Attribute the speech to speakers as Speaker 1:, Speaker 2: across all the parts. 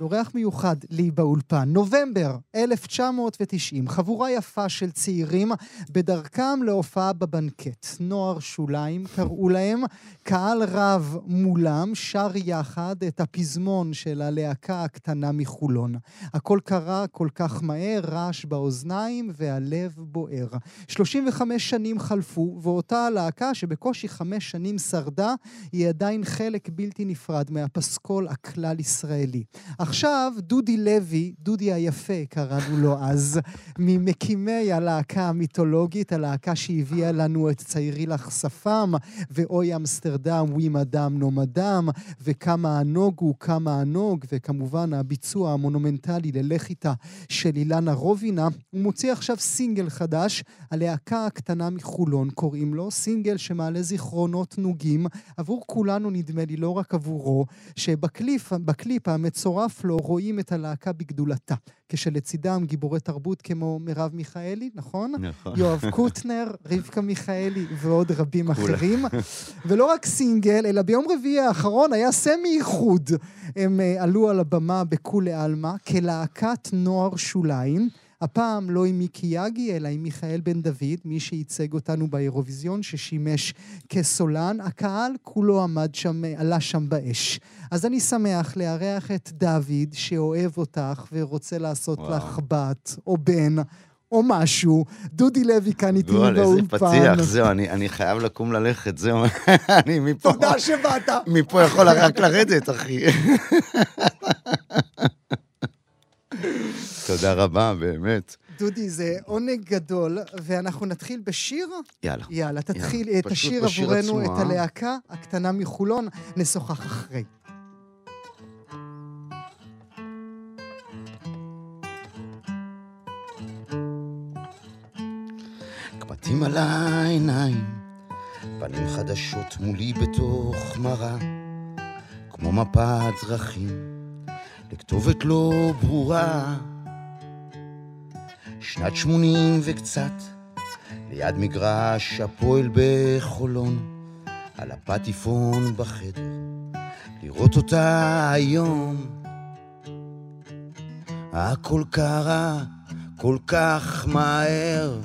Speaker 1: אורח מיוחד לי באולפן, נובמבר 1990, חבורה יפה של צעירים בדרכם להופעה בבנקט. נוער שוליים קראו להם, קהל רב מולם שר יחד את הפזמון של הלהקה הקטנה מחולון. הכל קרה כל כך מהר, רעש באוזניים והלב בוער. 35 שנים חלפו, ואותה הלהקה שבקושי חמש שנים שרדה, היא עדיין חלק בלתי נפרד מהפסקול הכלל-ישראלי. עכשיו, דודי לוי, דודי היפה קראנו לו אז, ממקימי הלהקה המיתולוגית, הלהקה שהביאה לנו את ציירי לך שפם, ואוי אמסטרדם, ווי מדם נו מדם, וכמה הנוג הוא כמה הנוג, וכמובן הביצוע המונומנטלי ללך איתה של אילנה רובינא, הוא מוציא עכשיו סינגל חדש, הלהקה הקטנה מחולון קוראים לו, סינגל שמעלה זיכרונות נוגים, עבור כולנו נדמה לי, לא רק עבורו, שבקליפ המצורף לו רואים את הלהקה בגדולתה, כשלצידם גיבורי תרבות כמו מרב מיכאלי, נכון?
Speaker 2: נכון.
Speaker 1: יואב קוטנר, רבקה מיכאלי ועוד רבים אחרים. ולא רק סינגל, אלא ביום רביעי האחרון היה סמי איחוד. הם uh, עלו על הבמה בכולי עלמא כלהקת נוער שוליים. הפעם לא עם מיקי יגי, אלא עם מיכאל בן דוד, מי שייצג אותנו באירוויזיון, ששימש כסולן. הקהל כולו עמד שם, עלה שם באש. אז אני שמח לארח את דוד, שאוהב אותך ורוצה לעשות
Speaker 2: וואו.
Speaker 1: לך בת או בן. או משהו, דודי לוי כאן איתי
Speaker 2: גול, איזה
Speaker 1: באולפן.
Speaker 2: פתיח, זהו, אני אני חייב לקום ללכת, זהו. אני מפה,
Speaker 1: תודה שבאת.
Speaker 2: מפה יכול רק לרדת, אחי. תודה רבה, באמת.
Speaker 1: דודי, זה עונג גדול, ואנחנו נתחיל בשיר?
Speaker 2: יאללה.
Speaker 1: יאללה, תתחיל,
Speaker 2: יאללה,
Speaker 1: את השיר עבורנו,
Speaker 2: עצמו,
Speaker 1: את
Speaker 2: אה?
Speaker 1: הלהקה הקטנה מחולון, נשוחח אחרי.
Speaker 2: קמטים על העיניים, פנים חדשות מולי בתוך מראה, כמו מפת דרכים, לכתובת לא ברורה. שנת שמונים וקצת, ליד מגרש הפועל בחולון, על הפטיפון בחדר, לראות אותה היום. הכל קרה כל כך מהר,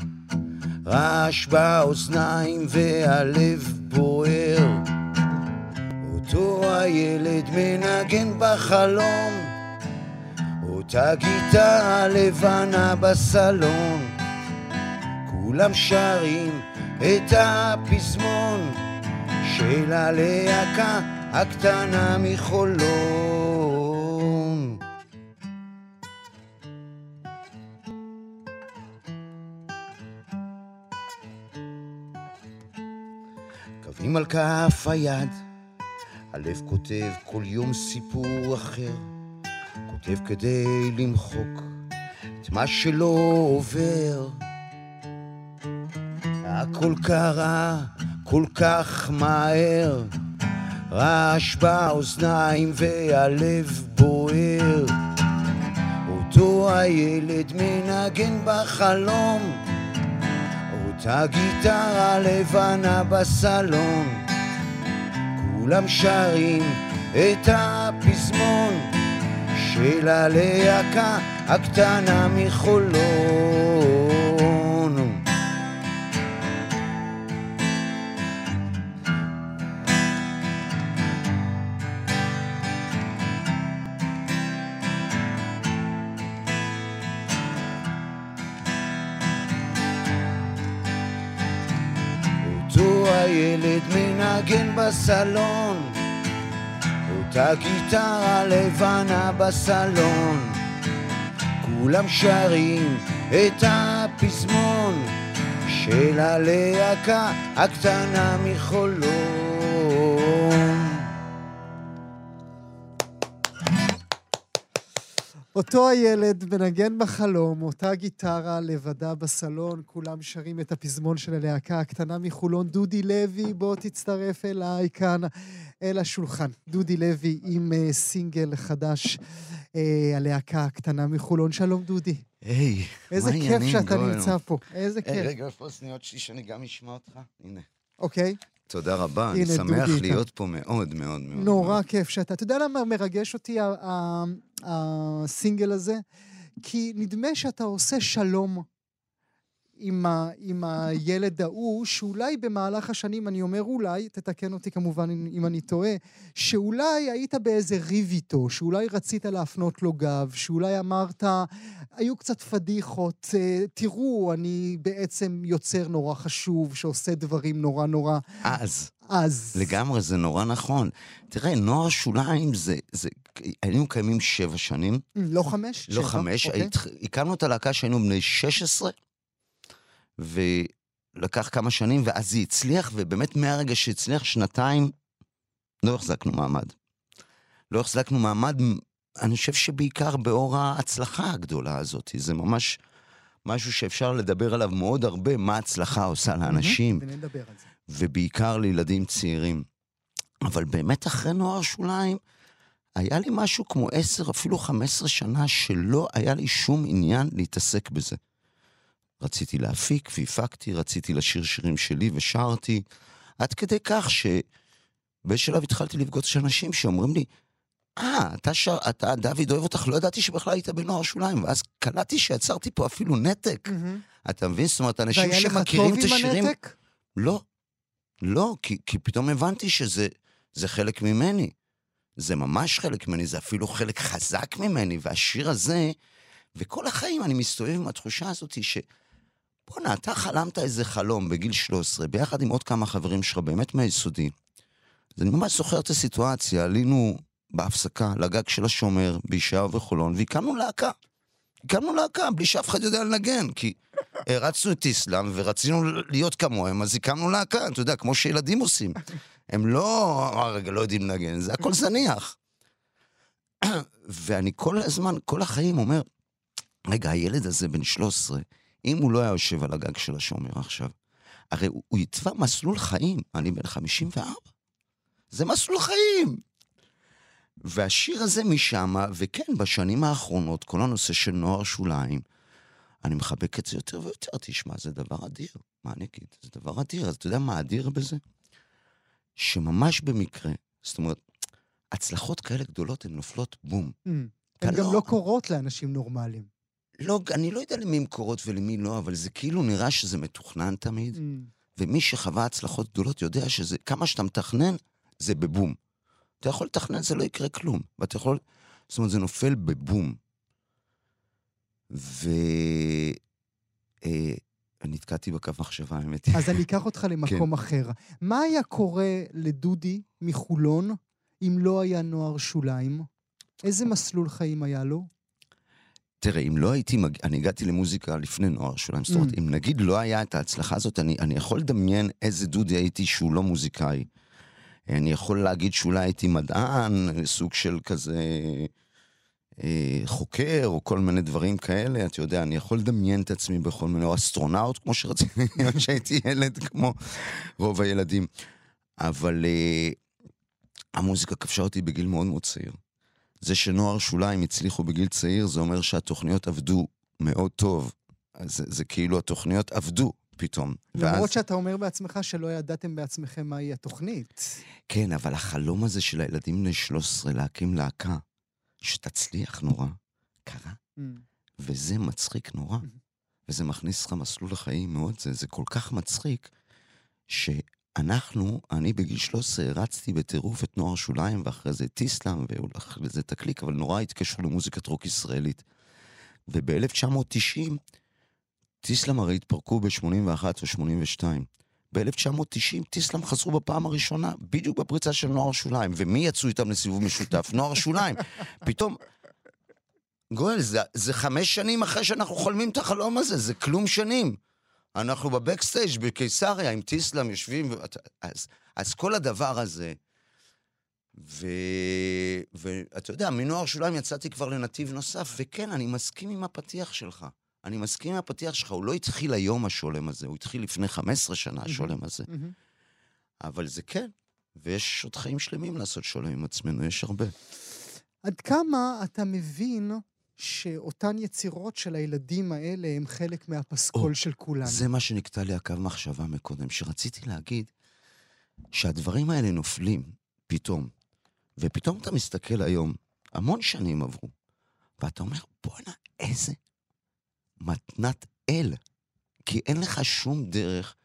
Speaker 2: רעש באוזניים והלב בוער. אותו הילד מנגן בחלום, אותה גיטרה לבנה בסלון. כולם שרים את הפזמון של הלהקה הקטנה מחולון. קווים על כף היד, הלב כותב כל יום סיפור אחר, כותב כדי למחוק את מה שלא עובר. הכל קרה כל כך מהר, רעש באוזניים והלב בוער. אותו הילד מנגן בחלום, אותה גיטרה לבנה בסלון. כולם שרים את הפזמון של הלהקה הקטנה מחולון. אותו הילד מנגן בסלון, אותה גיטרה לבנה בסלון. כולם שרים את הפזמון של הלהקה הקטנה מחולון.
Speaker 1: אותו הילד מנגן בחלום, אותה גיטרה לבדה בסלון, כולם שרים את הפזמון של הלהקה הקטנה מחולון. דודי לוי, בוא תצטרף אליי כאן, אל השולחן. דודי לוי עם uh, סינגל חדש, uh, הלהקה הקטנה מחולון. שלום, דודי.
Speaker 2: היי, מה
Speaker 1: איזה
Speaker 2: העניינים,
Speaker 1: כיף שאתה
Speaker 2: גואל?
Speaker 1: נמצא פה, איזה כיף.
Speaker 2: רגע, איפה השניות שלי שאני גם אשמע אותך? הנה.
Speaker 1: אוקיי?
Speaker 2: תודה רבה, אני שמח. להיות פה מאוד מאוד מאוד.
Speaker 1: נורא. כיף שאתה... אתה יודע למה מרגש אותי הסינגל הזה? כי נדמה שאתה עושה שלום עם, ה, עם הילד ההוא, שאולי במהלך השנים, אני אומר אולי, תתקן אותי כמובן אם, אם אני טועה, שאולי היית באיזה ריב איתו, שאולי רצית להפנות לו גב, שאולי אמרת, היו קצת פדיחות, אה, תראו, אני בעצם יוצר נורא חשוב, שעושה דברים נורא נורא...
Speaker 2: אז,
Speaker 1: אז...
Speaker 2: לגמרי, זה נורא נכון. תראה, נוער שוליים זה... זה- היינו קיימים שבע שנים,
Speaker 1: לא חמש?
Speaker 2: לא
Speaker 1: שבע,
Speaker 2: חמש.
Speaker 1: אוקיי.
Speaker 2: הקמנו את הלהקה כשהיינו בני 16, ולקח כמה שנים, ואז זה הצליח, ובאמת מהרגע שהצליח, שנתיים, לא החזקנו מעמד. לא החזקנו מעמד, אני חושב שבעיקר באור ההצלחה הגדולה הזאת. זה ממש משהו שאפשר לדבר עליו מאוד הרבה, מה הצלחה עושה לאנשים. ובעיקר לילדים צעירים. אבל באמת אחרי נוער שוליים, היה לי משהו כמו עשר, אפילו חמש עשרה שנה, שלא היה לי שום עניין להתעסק בזה. רציתי להפיק והפקתי, רציתי לשיר שירים שלי ושרתי, עד כדי כך שבשלב התחלתי לפגוש אנשים שאומרים לי, אה, אתה שר, אתה, דוד אוהב אותך, לא ידעתי שבכלל היית בנוער שוליים, ואז קלטתי שיצרתי פה אפילו נתק. אתה מבין? זאת אומרת, אנשים
Speaker 1: והיה לך
Speaker 2: שמכירים
Speaker 1: טוב
Speaker 2: את
Speaker 1: עם
Speaker 2: השירים...
Speaker 1: הנתק?
Speaker 2: לא. לא, כי, כי פתאום הבנתי שזה זה חלק ממני. זה ממש חלק ממני, זה אפילו חלק חזק ממני, והשיר הזה, וכל החיים אני מסתובב עם התחושה הזאת ש... בואנה, אתה חלמת איזה חלום בגיל 13, ביחד עם עוד כמה חברים שלך, באמת מהיסודי. אז אני ממש זוכר את הסיטואציה, עלינו בהפסקה לגג של השומר, בישעיהו וחולון, והקמנו להקה. הקמנו להקה בלי שאף אחד יודע לנגן, כי הרצנו את איסלאם ורצינו להיות כמוהם, אז הקמנו להקה, אתה יודע, כמו שילדים עושים. הם לא, "אה, רגע, לא יודעים לנגן, זה הכל זניח. ואני כל הזמן, כל החיים אומר, רגע, הילד הזה בן 13, אם הוא לא היה יושב על הגג של השומר עכשיו, הרי הוא, הוא יתבע מסלול חיים, אני בן 54. זה מסלול חיים. והשיר הזה משם, וכן, בשנים האחרונות, כל הנושא של נוער שוליים, אני מחבק את זה יותר ויותר. תשמע, זה דבר אדיר. מה אני אגיד? זה דבר אדיר. אז אתה יודע מה אדיר בזה? שממש במקרה, זאת אומרת, הצלחות כאלה גדולות הן נופלות בום.
Speaker 1: Mm. הן גם
Speaker 2: לא-
Speaker 1: לא קורות לאנשים נורמליים.
Speaker 2: לא, אני לא יודע למי הן קורות ולמי לא, אבל זה כאילו נראה שזה מתוכנן תמיד.
Speaker 1: Mm.
Speaker 2: ומי שחווה הצלחות גדולות יודע שזה, כמה שאתה מתכנן, זה בבום. אתה יכול לתכנן, זה לא יקרה כלום. ואתה יכול, זאת אומרת, זה נופל בבום. ו... אה, נתקעתי בקו מחשבה, האמת היא.
Speaker 1: אז אני אקח אותך
Speaker 2: כן.
Speaker 1: למקום אחר. מה היה קורה לדודי מחולון אם לא היה נוער שוליים? איזה מסלול חיים היה לו?
Speaker 2: תראה, אם לא הייתי, מג... אני הגעתי למוזיקה לפני נוער שוליים, זאת אומרת. אם נגיד לא היה את ההצלחה הזאת, אני, אני יכול לדמיין איזה דודי הייתי שהוא לא מוזיקאי. אני יכול להגיד שאולי הייתי מדען, סוג של כזה אה, חוקר, או כל מיני דברים כאלה, אתה יודע, אני יכול לדמיין את עצמי בכל מיני, או אסטרונאוט, כמו שרציתי להיות שהייתי ילד, כמו רוב הילדים. אבל אה, המוזיקה כבשה אותי בגיל מאוד מאוד צעיר. זה שנוער שוליים הצליחו בגיל צעיר, זה אומר שהתוכניות עבדו מאוד טוב. אז זה, זה כאילו התוכניות עבדו פתאום.
Speaker 1: למרות שאתה אומר בעצמך שלא ידעתם בעצמכם מהי התוכנית.
Speaker 2: כן, אבל החלום הזה של הילדים בני 13 להקים להקה, שתצליח נורא, קרה.
Speaker 1: Mm.
Speaker 2: וזה מצחיק נורא. וזה מכניס לך מסלול לחיים מאוד, זה, זה כל כך מצחיק, שאנחנו, אני בגיל 13 הרצתי בטירוף את נוער שוליים, ואחרי זה את איסלאם, ואחרי זה תקליק, אבל נורא התקשרו למוזיקת רוק ישראלית. וב-1990, טיסלאם הרי התפרקו ב-81 או 82. ב-1990 טיסלאם חזרו בפעם הראשונה, בדיוק בפריצה של נוער שוליים. ומי יצאו איתם לסיבוב משותף? נוער שוליים. פתאום... גואל, זה, זה חמש שנים אחרי שאנחנו חולמים את החלום הזה, זה כלום שנים. אנחנו בבקסטייג' בקיסריה עם טיסלאם יושבים. אז, אז כל הדבר הזה, ו... ואתה יודע, מנוער שוליים יצאתי כבר לנתיב נוסף, וכן, אני מסכים עם הפתיח שלך. אני מסכים עם הפתיח שלך, הוא לא התחיל היום השולם הזה, הוא התחיל לפני 15 שנה השולם הזה. אבל זה כן, ויש עוד חיים שלמים לעשות שולם עם עצמנו, יש הרבה.
Speaker 1: עד כמה אתה מבין שאותן יצירות של הילדים האלה הם חלק מהפסקול
Speaker 2: או,
Speaker 1: של כולנו?
Speaker 2: זה מה שנקטע לי הקו מחשבה מקודם, שרציתי להגיד שהדברים האלה נופלים פתאום, ופתאום אתה מסתכל היום, המון שנים עברו, ואתה אומר, בואנה, איזה מתנת אל. כי אין לך שום דרך.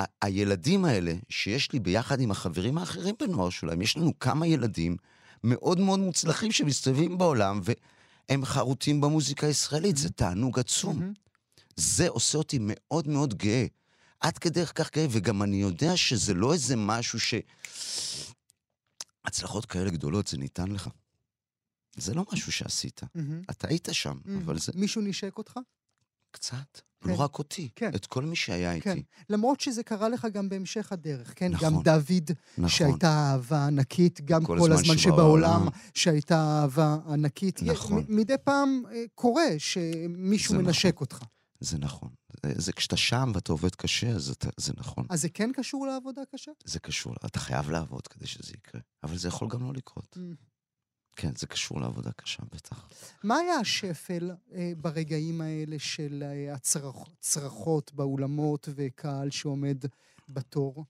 Speaker 2: ה- הילדים האלה, שיש לי ביחד עם החברים האחרים בנוער שלהם, יש לנו כמה ילדים מאוד מאוד מוצלחים שמסתובבים בעולם, והם חרוטים במוזיקה הישראלית, זה תענוג עצום.
Speaker 1: מהמם.
Speaker 2: זה עושה אותי מאוד מאוד גאה. עד כדי כך גאה, וגם אני יודע שזה לא איזה משהו ש... הצלחות כאלה גדולות, זה ניתן לך. זה לא משהו שעשית.
Speaker 1: מהמם.
Speaker 2: אתה היית שם,
Speaker 1: מהמם.
Speaker 2: אבל זה
Speaker 1: מישהו נשק אותך?
Speaker 2: קצת.
Speaker 1: כן.
Speaker 2: לא רק אותי,
Speaker 1: כן.
Speaker 2: את כל מי שהיה
Speaker 1: כן.
Speaker 2: איתי.
Speaker 1: למרות שזה קרה לך גם בהמשך הדרך, כן?
Speaker 2: נכון.
Speaker 1: גם דוד,
Speaker 2: נכון.
Speaker 1: שהייתה אהבה ענקית, גם
Speaker 2: כל
Speaker 1: כל
Speaker 2: הזמן
Speaker 1: הזמן
Speaker 2: שבעולם.
Speaker 1: שהייתה אהבה ענקית.
Speaker 2: נכון.
Speaker 1: מ- מדי פעם אה, קורה שמישהו מנשק אותך.
Speaker 2: זה נכון. זה, זה כשאתה שם ואתה עובד קשה, אז אתה, זה נכון.
Speaker 1: אז זה כן קשור לעבודה קשה?
Speaker 2: זה קשור, אתה חייב לעבוד כדי שזה יקרה. אבל זה יכול גם לא לקרות.
Speaker 1: Mm.
Speaker 2: כן, זה קשור לעבודה קשה, בטח.
Speaker 1: מה היה השפל אה, ברגעים האלה של אה, הצרח, צרחות באולמות וקהל שעומד בתור?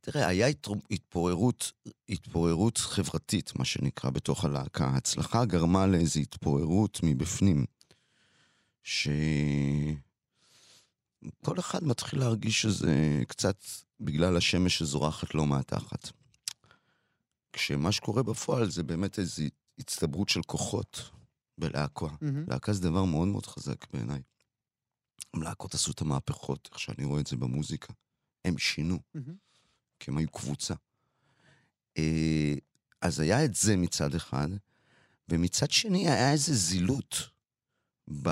Speaker 2: תראה, היה התפוררות, התפוררות חברתית, מה שנקרא, בתוך הלהקה. ההצלחה גרמה לאיזו התפוררות מבפנים, שכל אחד מתחיל להרגיש שזה קצת בגלל השמש שזורחת לו מהתחת. כשמה שקורה בפועל זה באמת איזו הצטברות של כוחות בלהקה.
Speaker 1: מהמם.
Speaker 2: להקה זה דבר מאוד מאוד חזק בעיניי. להקות עשו את המהפכות, איך שאני רואה את זה במוזיקה. הם שינו.
Speaker 1: מהמם.
Speaker 2: כי הם היו קבוצה. אה, אז היה את זה מצד אחד, ומצד שני היה איזו זילות ב...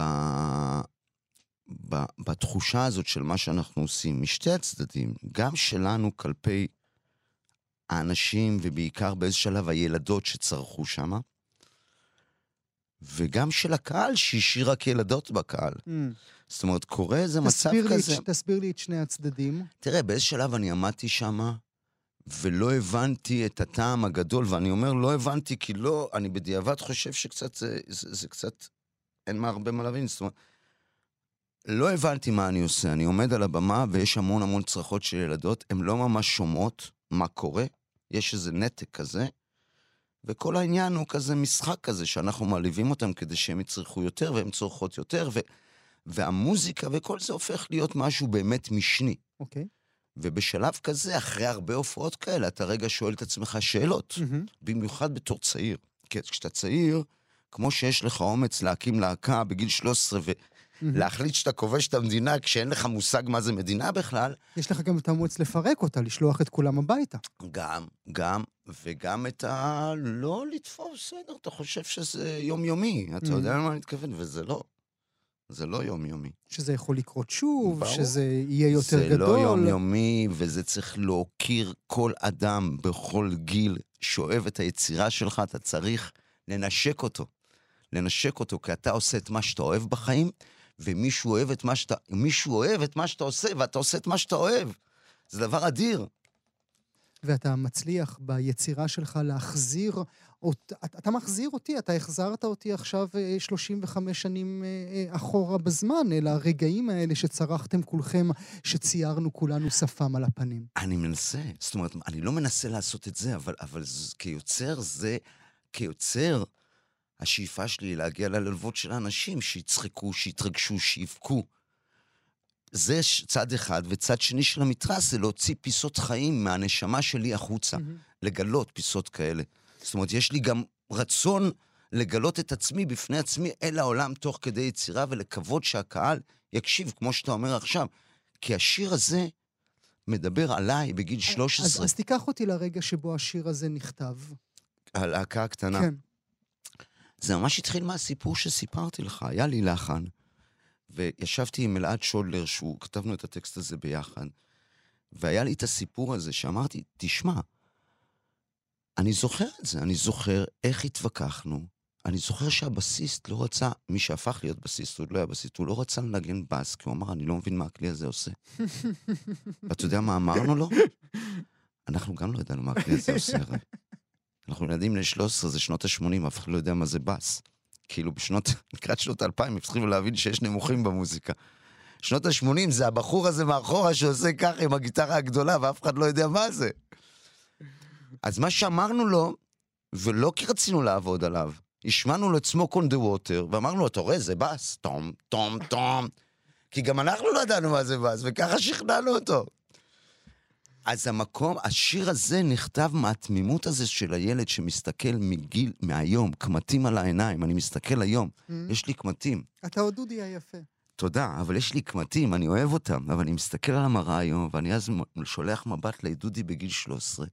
Speaker 2: ב... בתחושה הזאת של מה שאנחנו עושים, משתי הצדדים, גם שלנו כלפי האנשים, ובעיקר באיזה שלב הילדות שצרחו שם, וגם של הקהל שהשאיר רק ילדות בקהל.
Speaker 1: Mm.
Speaker 2: זאת אומרת, קורה איזה מצב
Speaker 1: לי,
Speaker 2: כזה.
Speaker 1: תסביר לי את שני הצדדים.
Speaker 2: תראה, באיזה שלב אני עמדתי שם, ולא הבנתי את הטעם הגדול, ואני אומר לא הבנתי כי לא, אני בדיעבד חושב שקצת, זה, זה, זה קצת, אין מה הרבה מה להבין, זאת אומרת, לא הבנתי מה אני עושה, אני עומד על הבמה ויש המון המון צרחות של ילדות, הן לא ממש שומעות מה קורה, יש איזה נתק כזה, וכל העניין הוא כזה משחק כזה, שאנחנו מעליבים אותם כדי שהם יצרכו יותר, והן צורכות יותר, ו... והמוזיקה וכל זה הופך להיות משהו באמת משני.
Speaker 1: אוקיי.
Speaker 2: ובשלב כזה, אחרי הרבה הופעות כאלה, אתה רגע שואל את עצמך שאלות,
Speaker 1: מהמם.
Speaker 2: במיוחד בתור צעיר. כי כשאתה צעיר, כמו שיש לך אומץ להקים להקה בגיל 13
Speaker 1: מהמם.
Speaker 2: ולהחליט שאתה כובש את המדינה כשאין לך מושג מה זה מדינה בכלל,
Speaker 1: יש לך גם את האומץ לפרק אותה, לשלוח את כולם הביתה.
Speaker 2: גם, גם, וגם את ה... לא לתפוס, בסדר, אתה חושב שזה יומיומי, אתה. יודע למה אני מתכוון, וזה לא. זה לא יומיומי.
Speaker 1: שזה יכול לקרות שוב,
Speaker 2: ברור.
Speaker 1: שזה יהיה יותר
Speaker 2: זה
Speaker 1: גדול.
Speaker 2: לא יומיומי, וזה צריך להוקיר כל אדם בכל גיל שאוהב את היצירה שלך, אתה צריך לנשק אותו. לנשק אותו, כי אתה עושה את מה שאתה אוהב בחיים, ומישהו אוהב את מה שאתה, מישהו אוהב את מה שאתה עושה, ואתה עושה את מה שאתה אוהב. זה דבר אדיר.
Speaker 1: ואתה מצליח ביצירה שלך להחזיר, אות... אתה מחזיר אותי, אתה החזרת אותי עכשיו אה, 35 שנים אה, אה, אחורה בזמן, אל הרגעים האלה שצרחתם כולכם, שציירנו כולנו שפם על הפנים.
Speaker 2: אני מנסה, זאת אומרת, אני לא מנסה לעשות את זה, אבל, אבל כיוצר זה, כיוצר, השאיפה שלי היא להגיע ללבבות של האנשים, שיצחקו, שיתרגשו, שיבכו. זה צד אחד, וצד שני של המתרס זה להוציא פיסות חיים מהנשמה שלי החוצה, לגלות פיסות כאלה. זאת אומרת, יש לי גם רצון לגלות את עצמי בפני עצמי אל העולם תוך כדי יצירה, ולקוות שהקהל יקשיב, כמו שאתה אומר עכשיו. כי השיר הזה מדבר עליי בגיל 13,
Speaker 1: אז, אז תיקח אותי לרגע שבו השיר הזה נכתב.
Speaker 2: הלהקה הקטנה.
Speaker 1: כן.
Speaker 2: זה ממש התחיל מהסיפור שסיפרתי לך. היה לי לחן, וישבתי עם אלעד שולר, שהוא, כתבנו את הטקסט הזה ביחד, והיה לי את הסיפור הזה שאמרתי, תשמע, אני זוכר את זה, אני זוכר איך התווכחנו. אני זוכר שהבסיסט לא רצה, מי שהפך להיות בסיסט, הוא לא היה בסיסט, הוא לא רצה לנגן בס, כי הוא אמר, אני לא מבין מה הכלי הזה עושה. ואתה יודע מה אמרנו לו? אנחנו גם לא ידענו מה הכלי הזה עושה. אנחנו ילדים בני 13, זה שנות ה-80, אף אחד לא יודע מה זה בס. כאילו בשנות, לקראת שנות ה-2000, התחילו להבין שיש נמוכים במוזיקה. שנות ה-80 זה הבחור הזה מאחורה שעושה ככה עם הגיטרה הגדולה, ואף אחד לא יודע מה זה. אז מה שאמרנו לו, ולא כי רצינו לעבוד עליו, השמענו לו את סמוק און דה ווטר, ואמרנו לו, אתה רואה, זה בס, טום, טום, טום. כי גם אנחנו לא ידענו מה זה בס, וככה שכנענו אותו. אז המקום, השיר הזה נכתב מהתמימות הזה של הילד שמסתכל מגיל, מהיום, קמטים על העיניים, אני מסתכל היום,
Speaker 1: Mm.
Speaker 2: יש לי קמטים.
Speaker 1: אתה עוד דודי היפה.
Speaker 2: תודה, אבל יש לי קמטים, אני אוהב אותם, אבל אני מסתכל על המראה היום, ואני אז שולח מבט לדודי בגיל 13,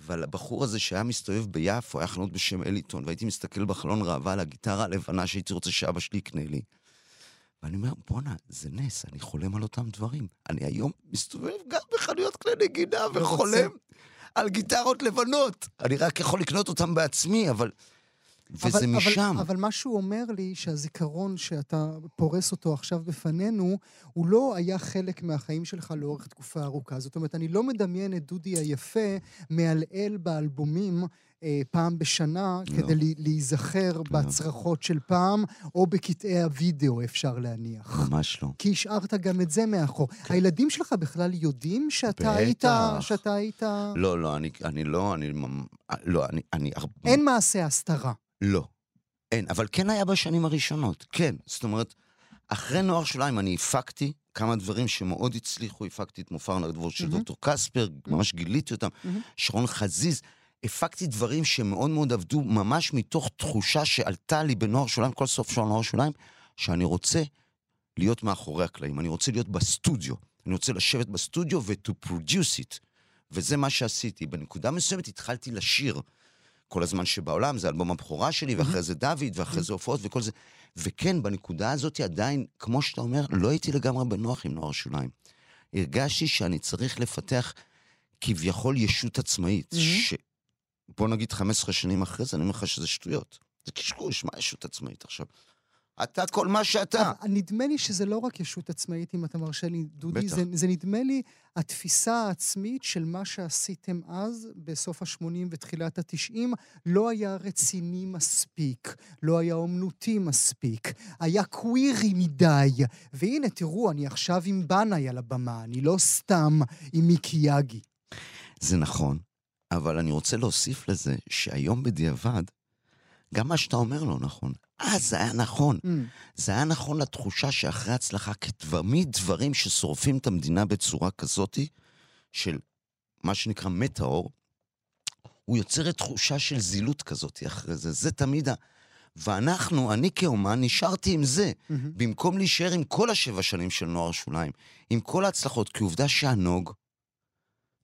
Speaker 2: ועל הבחור הזה שהיה מסתובב ביפו, היה חנות בשם אליטון, והייתי מסתכל בחלון ראווה על הגיטרה הלבנה שהייתי רוצה שאבא שלי יקנה לי. ואני אומר, בואנה, זה נס, אני חולם על אותם דברים. אני היום מסתובב גם בחנויות כלי נגינה וחולם על גיטרות לבנות. אני רק יכול לקנות אותם בעצמי, אבל... וזה
Speaker 1: אבל,
Speaker 2: משם.
Speaker 1: אבל, אבל מה שהוא אומר לי, שהזיכרון שאתה פורס אותו עכשיו בפנינו, הוא לא היה חלק מהחיים שלך לאורך תקופה ארוכה. זאת אומרת, אני לא מדמיין את דודי היפה מעלעל באלבומים אה, פעם בשנה,
Speaker 2: לא.
Speaker 1: כדי לי, להיזכר בהצרחות של פעם, או בקטעי הוידאו, אפשר להניח.
Speaker 2: ממש לא.
Speaker 1: כי השארת גם את זה מאחור. הילדים שלך בכלל יודעים שאתה
Speaker 2: בטח.
Speaker 1: היית... שאתה היית...
Speaker 2: לא, לא, אני, אני לא, אני, לא, אני, אני,
Speaker 1: אין מעשה הסתרה.
Speaker 2: לא, אין, אבל כן היה בשנים הראשונות, כן. זאת אומרת, אחרי נוער שוליים אני הפקתי כמה דברים שמאוד הצליחו, הפקתי את מופע נגדבור של
Speaker 1: מהמם.
Speaker 2: דוקטור קספר, ממש גיליתי אותם,
Speaker 1: מהמם.
Speaker 2: שרון חזיז. הפקתי דברים שמאוד מאוד עבדו, ממש מתוך תחושה שעלתה לי בנוער שוליים, כל סוף של נוער שוליים, שאני רוצה להיות מאחורי הקלעים, אני רוצה להיות בסטודיו. אני רוצה לשבת בסטודיו ו-to produce it. וזה מה שעשיתי. בנקודה מסוימת התחלתי לשיר. כל הזמן שבעולם, זה אלבום הבכורה שלי, ואחרי זה דוד, ואחרי זה הופעות וכל זה. וכן, בנקודה הזאת עדיין, כמו שאתה אומר, לא הייתי לגמרי בנוח עם נוער שוליים. הרגשתי שאני צריך לפתח כביכול ישות עצמאית,
Speaker 1: Mhm.
Speaker 2: ש... בוא נגיד 15 שנים אחרי זה, אני אומר לך שזה שטויות. זה קשקוש, מה ישות עצמאית עכשיו? אתה כל מה שאתה.
Speaker 1: אבל נדמה לי שזה לא רק ישות עצמאית, אם אתה מרשה לי, דודי,
Speaker 2: בטח.
Speaker 1: זה, זה נדמה לי התפיסה העצמית של מה שעשיתם אז, בסוף ה-80 ותחילת ה-90, לא היה רציני מספיק, לא היה אומנותי מספיק, היה קווירי מדי. והנה, תראו, אני עכשיו עם בנאי על הבמה, אני לא סתם עם מיקי יאגי.
Speaker 2: זה נכון, אבל אני רוצה להוסיף לזה שהיום בדיעבד, גם מה שאתה אומר לא נכון. אז זה היה נכון.
Speaker 1: Mm,
Speaker 2: זה היה נכון לתחושה שאחרי הצלחה, כתמיד דברים ששורפים את המדינה בצורה כזאתי, של מה שנקרא מטאור, הוא יוצר את תחושה של זילות כזאתי אחרי זה. זה תמיד ה... ואנחנו, אני כאומן, נשארתי עם זה.
Speaker 1: מהמם.
Speaker 2: במקום להישאר עם כל השבע שנים של נוער שוליים, עם כל ההצלחות, כי עובדה שהנוג,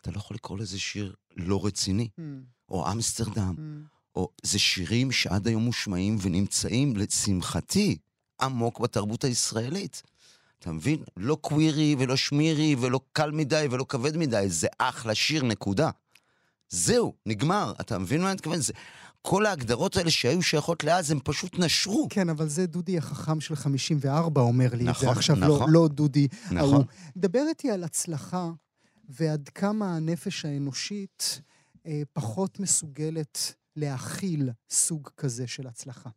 Speaker 2: אתה לא יכול לקרוא לזה שיר לא רציני,
Speaker 1: Mm,
Speaker 2: או אמסטרדם,
Speaker 1: mm.
Speaker 2: או זה שירים שעד היום מושמעים ונמצאים, לשמחתי, עמוק בתרבות הישראלית. אתה מבין? לא קווירי ולא שמירי ולא קל מדי ולא כבד מדי, זה אחלה שיר, נקודה. זהו, נגמר. אתה מבין מה אני מתכוון? זה... כל ההגדרות האלה שהיו שייכות לאז, הם פשוט נשרו.
Speaker 1: כן, אבל זה דודי החכם של 54 אומר לי את זה
Speaker 2: נכון,
Speaker 1: עכשיו, לא,
Speaker 2: נכון.
Speaker 1: לא דודי
Speaker 2: נכון.
Speaker 1: ההוא. דבר איתי על הצלחה ועד כמה הנפש האנושית אה, פחות מסוגלת להכיל סוג כזה של הצלחה.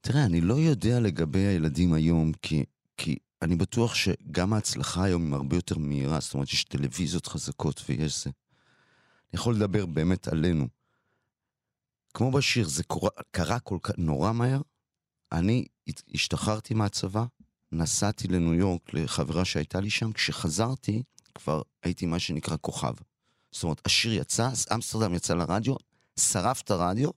Speaker 2: תראה, אני לא יודע לגבי הילדים היום, כי, כי אני בטוח שגם ההצלחה היום היא הרבה יותר מהירה, זאת אומרת, יש טלוויזיות חזקות ויש זה. אני יכול לדבר באמת עלינו. כמו בשיר, זה קורה, קרה כל כך נורא מהר. אני השתחררתי מהצבא, נסעתי לניו יורק לחברה שהייתה לי שם, כשחזרתי כבר הייתי מה שנקרא כוכב. זאת אומרת, השיר יצא, אמסטרדם יצא לרדיו, שרף את הרדיו,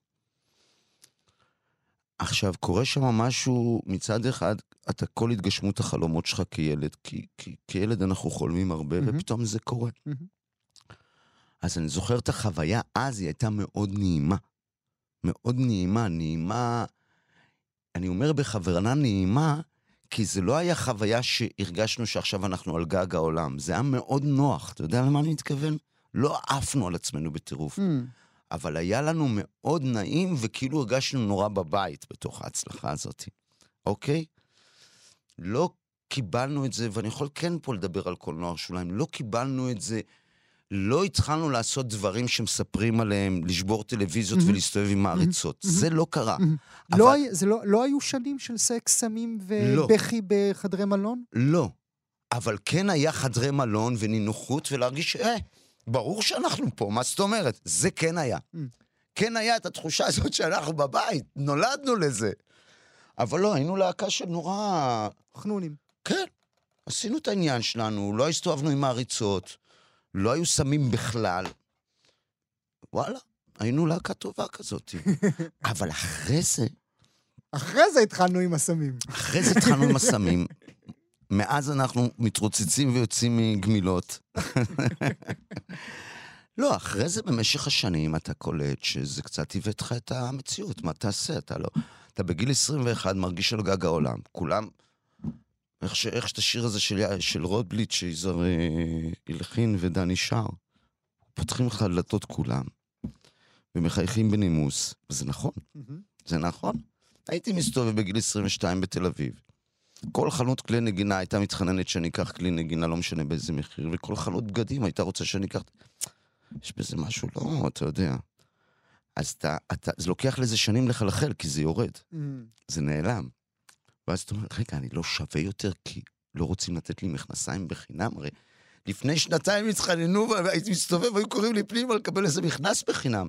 Speaker 2: עכשיו, קורה שם משהו, מצד אחד, אתה כל התגשמות החלומות שלך כילד, כי, כי כילד אנחנו חולמים הרבה,
Speaker 1: מהמם.
Speaker 2: ופתאום זה קורה.
Speaker 1: מהמם.
Speaker 2: אז אני זוכר את החוויה, אז היא הייתה מאוד נעימה. מאוד נעימה, נעימה... אני אומר בכוונה נעימה, כי זה לא היה חוויה שהרגשנו שעכשיו אנחנו על גג העולם. זה היה מאוד נוח, אתה יודע למה אני מתכוון? לא עפנו על עצמנו בטירוף.
Speaker 1: Mm.
Speaker 2: אבל היה לנו מאוד נעים, וכאילו הרגשנו נורא בבית בתוך ההצלחה הזאת, אוקיי? לא קיבלנו את זה, ואני יכול כן פה לדבר על קולנוע שוליים, לא קיבלנו את זה, לא התחלנו לעשות דברים שמספרים עליהם, לשבור טלוויזיות
Speaker 1: מהמם.
Speaker 2: ולהסתובב עם מעריצות.
Speaker 1: מהמם.
Speaker 2: זה לא קרה.
Speaker 1: מהמם.
Speaker 2: אבל-
Speaker 1: לא, זה לא, לא היו שנים של סקס, סמים
Speaker 2: לא.
Speaker 1: ובכי בחדרי מלון?
Speaker 2: לא. אבל כן היה חדרי מלון ונינוחות ולהרגיש, אה, ברור שאנחנו פה, מה זאת אומרת? זה כן היה.
Speaker 1: Mm.
Speaker 2: כן היה את התחושה הזאת שאנחנו בבית, נולדנו לזה. אבל לא, היינו להקה של נורא...
Speaker 1: חנונים.
Speaker 2: כן, עשינו את העניין שלנו, לא הסתובבנו עם מעריצות, לא היו סמים בכלל. וואלה, היינו להקה טובה כזאת. אבל אחרי זה,
Speaker 1: אחרי זה התחלנו עם הסמים.
Speaker 2: אחרי זה התחלנו עם הסמים. מאז אנחנו מתרוצצים ויוצאים מגמילות. לא, אחרי זה במשך השנים אתה קולט שזה קצת עיוות לך את המציאות, מה תעשה? אתה לא... אתה בגיל 21 מרגיש על גג העולם. כולם... איך, ש... איך שאת השיר הזה של, של רוטבליט, שיזהר אה, הלחין ודני שר, פותחים לך דלתות כולם, ומחייכים בנימוס, וזה נכון.
Speaker 1: מהמם.
Speaker 2: זה נכון. הייתי מסתובב בגיל 22 בתל אביב. כל חנות כלי נגינה הייתה מתחננת שאני אקח כלי נגינה, לא משנה באיזה מחיר, וכל חנות בגדים הייתה רוצה שאני אקח... יש בזה משהו, לא, אתה יודע. אז אתה, אתה, זה לוקח לזה שנים לחלחל, כי זה יורד,
Speaker 1: מהמם.
Speaker 2: זה נעלם. ואז אתה אומר, רגע, אני לא שווה יותר כי לא רוצים לתת לי מכנסיים בחינם? הרי לפני שנתיים התחננו והייתי מסתובב, היו קוראים לי פנימה לקבל איזה מכנס בחינם.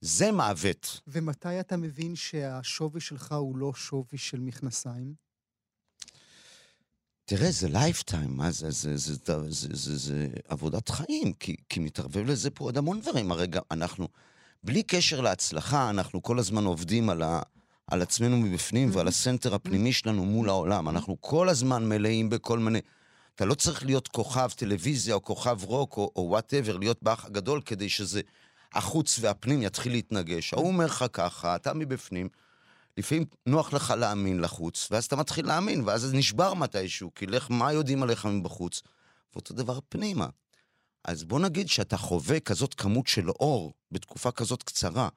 Speaker 2: זה מעוות.
Speaker 1: ומתי אתה מבין שהשווי שלך הוא לא שווי של מכנסיים?
Speaker 2: תראה, זה lifetime, מה זה, זה, זה, זה, זה, זה, זה עבודת חיים, כי, כי מתערבב לזה פה עוד המון דברים. הרי גם אנחנו, בלי קשר להצלחה, אנחנו כל הזמן עובדים על, ה, על עצמנו מבפנים ועל ה center הפנימי שלנו מול העולם. אנחנו כל הזמן מלאים בכל מיני... אתה לא צריך להיות כוכב טלוויזיה או כוכב רוק או whatever, להיות באח הגדול כדי שזה החוץ והפנים יתחיל להתנגש. ההוא אומר לך ככה, אתה מבפנים. לפעמים נוח לך להאמין לחוץ, ואז אתה מתחיל להאמין, ואז זה נשבר מתישהו, כי לך, מה יודעים עליך מבחוץ? ואותו דבר פנימה. אז בוא נגיד שאתה חווה כזאת כמות של אור בתקופה כזאת קצרה.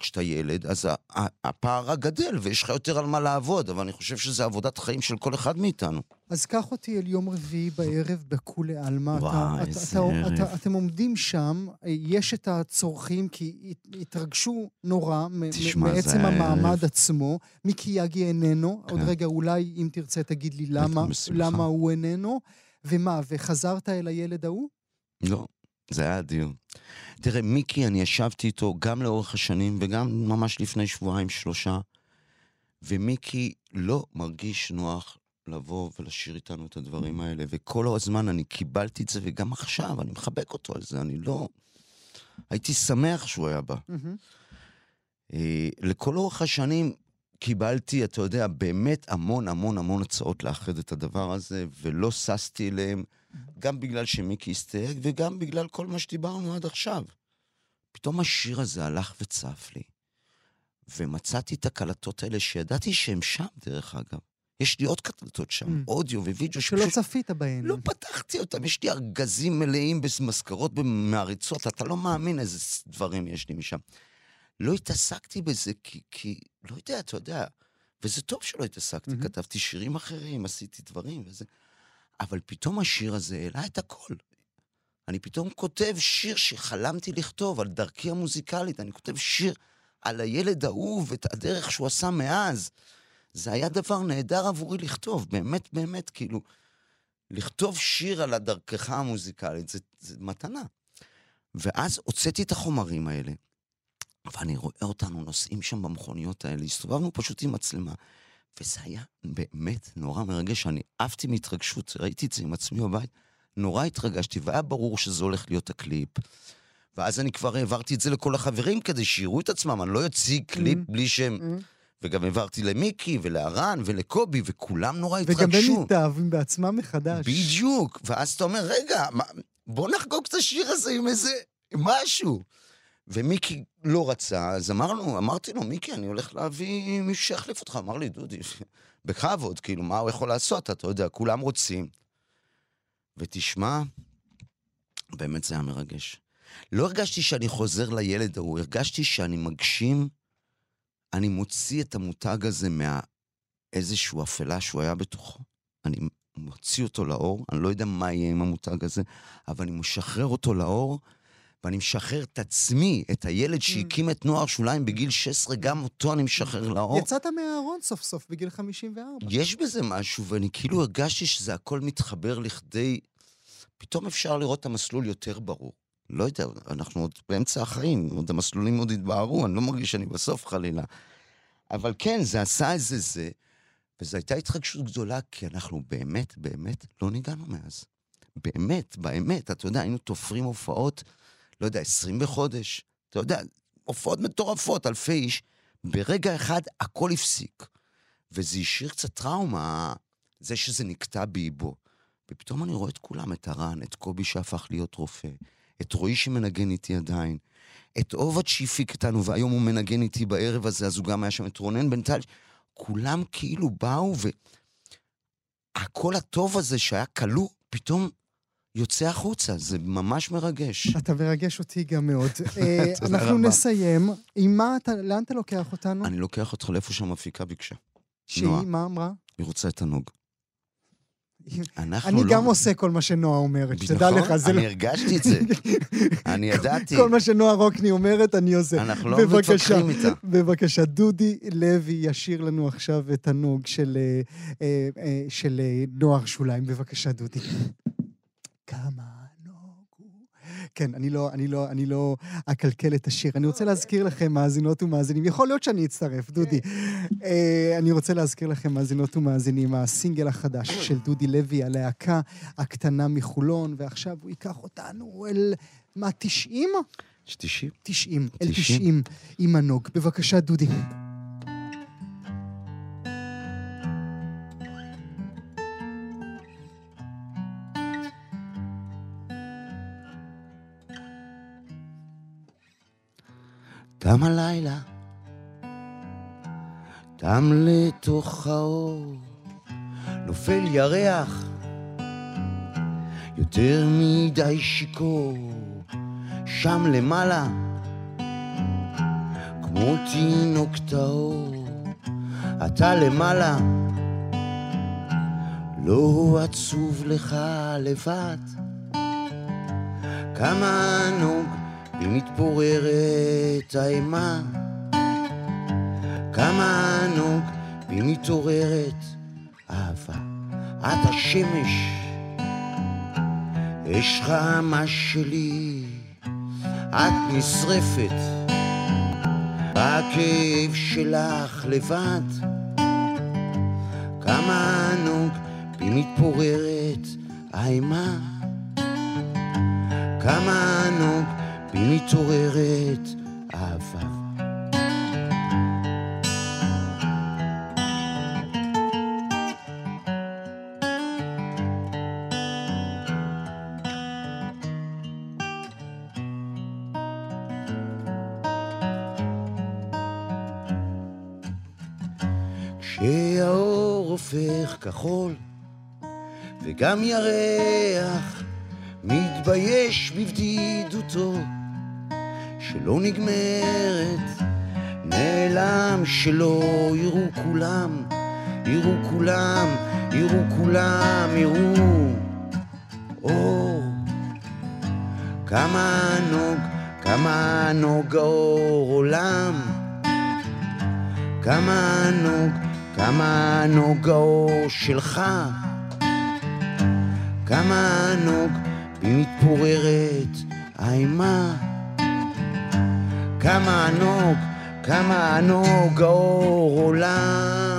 Speaker 2: כשאתה ילד, אז הפער גדל ויש לך יותר על מה לעבוד, אבל אני חושב שזה עבודת חיים של כל אחד מאיתנו.
Speaker 1: אז קח אותי אל יום רביעי בערב בכולי עלמא.
Speaker 2: וואי, איזה ערב.
Speaker 1: אתה- אתם עומדים שם, יש את הצורכים, כי הת- התרגשו נורא
Speaker 2: תשמע,
Speaker 1: מעצם. המעמד עצמו. מיקי יגי איננו, עוד
Speaker 2: כן.
Speaker 1: רגע אולי, אם תרצה, תגיד לי למה. למה הוא איננו. ומה, וחזרת אל הילד ההוא?
Speaker 2: לא, זה היה אדיר. תראה, מיקי, אני ישבתי איתו גם לאורך השנים וגם ממש לפני שבועיים, שלושה, ומיקי לא מרגיש נוח לבוא ולשיר איתנו את הדברים האלה, וכל הזמן אני קיבלתי את זה, וגם עכשיו, אני מחבק אותו על זה, אני לא... הייתי שמח שהוא היה בא. אה, לכל אורך השנים קיבלתי, אתה יודע, באמת המון המון המון הצעות לאחד את הדבר הזה, ולא ששתי אליהם, גם בגלל שמיקי הסתייג, וגם בגלל כל מה שדיברנו עד עכשיו. פתאום השיר הזה הלך וצף לי, ומצאתי את הקלטות האלה שידעתי שהן שם, דרך אגב. יש לי עוד קלטות שם,
Speaker 1: Mm.
Speaker 2: אודיו ווידאו,
Speaker 1: שלא
Speaker 2: שפשוט
Speaker 1: צפית בהן.
Speaker 2: לא פתחתי אותם, יש לי ארגזים מלאים במזכרות במעריצות, אתה לא מאמין איזה דברים יש לי משם. לא התעסקתי בזה כי, כי לא יודע, אתה יודע, וזה טוב שלא התעסקתי,
Speaker 1: מהמם.
Speaker 2: כתבתי שירים אחרים, עשיתי דברים וזה, אבל פתאום השיר הזה העלה את הכל. אני פתאום כותב שיר שחלמתי לכתוב על דרכי המוזיקלית, אני כותב שיר על הילד ההוא ואת הדרך שהוא עשה מאז. זה היה דבר נהדר עבורי לכתוב, באמת, באמת, כאילו, לכתוב שיר על הדרכך המוזיקלית, זה, זה מתנה. ואז הוצאתי את החומרים האלה, ואני רואה אותנו נוסעים שם במכוניות האלה, הסתובבנו פשוט עם מצלמה, וזה היה באמת נורא מרגש, אני עפתי מהתרגשות, ראיתי את זה עם עצמי בבית, נורא התרגשתי, והיה ברור שזה הולך להיות הקליפ. ואז אני כבר העברתי את זה לכל החברים כדי שיראו את עצמם, אני לא אוציא קליפ
Speaker 1: Mhm.
Speaker 2: בלי שהם...
Speaker 1: Mhm.
Speaker 2: וגם העברתי למיקי ולערן ולקובי, וכולם נורא התרגשו.
Speaker 1: וגם הם מתאהבים בעצמם מחדש.
Speaker 2: בדיוק. ואז אתה אומר, רגע, מה, בוא נחגוג את השיר הזה עם איזה משהו. ומיקי לא רצה, אז אמרנו, אמרתי לו, מיקי, אני הולך להביא מישהו שיחליף אותך. אמר לי, דודי, בכבוד, כאילו, מה הוא יכול לעשות? אתה יודע, כולם רוצים. ותשמע, באמת זה היה מרגש. לא הרגשתי שאני חוזר לילד ההוא, הרגשתי שאני מגשים, אני מוציא את המותג הזה מה... איזושהי אפלה שהוא היה בתוכו. אני מוציא אותו לאור, אני לא יודע מה יהיה עם המותג הזה, אבל אני משחרר אותו לאור, ואני משחרר את עצמי, את הילד שהקים את נוער שוליים בגיל 16, גם אותו אני משחרר לאור.
Speaker 1: יצאת מהארון סוף סוף בגיל 54.
Speaker 2: יש בזה משהו, ואני כאילו הרגשתי שזה הכל מתחבר לכדי... פתאום אפשר לראות את המסלול יותר ברור. לא יודע, אנחנו עוד באמצע החיים, עוד המסלולים עוד התבהרו, אני לא מרגיש שאני בסוף חלילה. אבל כן, זה עשה איזה זה, וזו הייתה התרגשות גדולה, כי אנחנו באמת, באמת לא ניגענו מאז. באמת, באמת, אתה יודע, היינו תופרים הופעות, לא יודע, 20 בחודש, אתה יודע, הופעות מטורפות, אלפי איש. ברגע אחד הכל הפסיק. וזה השאיר קצת טראומה, זה שזה נקטע באיבו. ופתאום אני רואה את כולם, את הרן, את קובי שהפך להיות רופא, את רועי שמנגן איתי עדיין, את עובד שהפיק איתנו, והיום הוא מנגן איתי בערב הזה, אז הוא גם היה שם, את רונן בן טל. כולם כאילו באו, והקול הטוב הזה שהיה כלוא, פתאום יוצא החוצה, זה ממש מרגש.
Speaker 1: אתה מרגש אותי גם מאוד. אה, אנחנו. נסיים. עם מה אתה, לאן אתה לוקח אותנו?
Speaker 2: אני לוקח אותך לאיפה שהמפיקה ביקשה.
Speaker 1: שהיא,
Speaker 2: נועה.
Speaker 1: מה אמרה?
Speaker 2: היא רוצה את הנוג. אנחנו
Speaker 1: אני
Speaker 2: לא...
Speaker 1: גם עושה כל מה שנועה אומרת, שתדע
Speaker 2: נכון?
Speaker 1: לך, זה לא...
Speaker 2: אני הרגשתי את זה. אני ידעתי.
Speaker 1: כל מה שנועה רוקני אומרת, אני עושה.
Speaker 2: אנחנו לא מתווכחים איתה.
Speaker 1: בבקשה, דודי לוי ישיר לנו עכשיו את הנוג של, אה, אה, של אה, נוער שוליים. בבקשה, דודי. כמה נוג הוא... כן, אני לא, אני לא, אני לא אקלקל את השיר. אני רוצה להזכיר לכם, מאזינות ומאזינים, יכול להיות שאני אצטרף, דודי. אה, אני רוצה להזכיר לכם, מאזינות ומאזינים, הסינגל החדש של דודי לוי, הלהקה הקטנה מחולון, ועכשיו הוא ייקח אותנו אל... מה, 90?
Speaker 2: יש 90?
Speaker 1: 90, אל
Speaker 2: 90.
Speaker 1: 90, עם הנוג. בבקשה, דודי.
Speaker 2: תם הלילה, תם לתוך האור, נופל ירח, יותר מדי שיכור, שם למעלה, כמו תינוק טהור, אתה למעלה, לא עצוב לך לבד, כמה נוג היא מתפוררת האימה, כמה ענוג והיא מתעוררת אהבה. את השמש, אש חמה שלי, את נשרפת. בכאב שלך לבד. כמה ענוג והיא מתפוררת האימה, כמה ענוג והיא מתעוררת אהבה. כחול וגם ירח מתבייש בבדידותו שלא נגמרת, נעלם שלא יראו כולם, יראו כולם, יראו כולם, יראו אור. כמה נוג, כמה נוג האור עולם, כמה נוג, כמה נוג האור שלך, כמה נוג היא מתפוררת האימה. כמה ענוג, כמה ענוג האור עולם.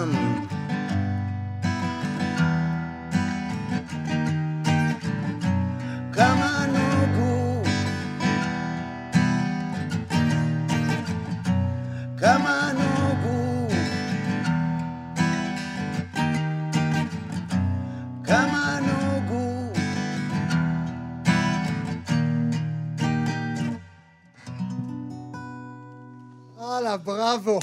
Speaker 1: בראבו.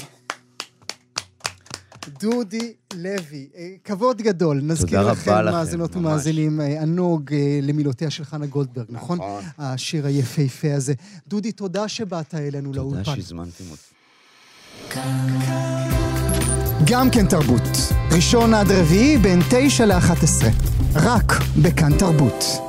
Speaker 1: דודי לוי, אה, כבוד גדול. נזכיר לכם, מאזינות. ומאזינים, אה, ענוג אה, למילותיה של חנה גולדברג, נכון?
Speaker 2: נכון.
Speaker 1: השיר היפהפה הזה. דודי, תודה שבאת אלינו
Speaker 2: תודה
Speaker 1: לאולפן.
Speaker 2: שהזמנתם אותי.
Speaker 1: גם כן תרבות. ראשון עד רביעי בין תשע לאחת עשרה. רק בכאן תרבות.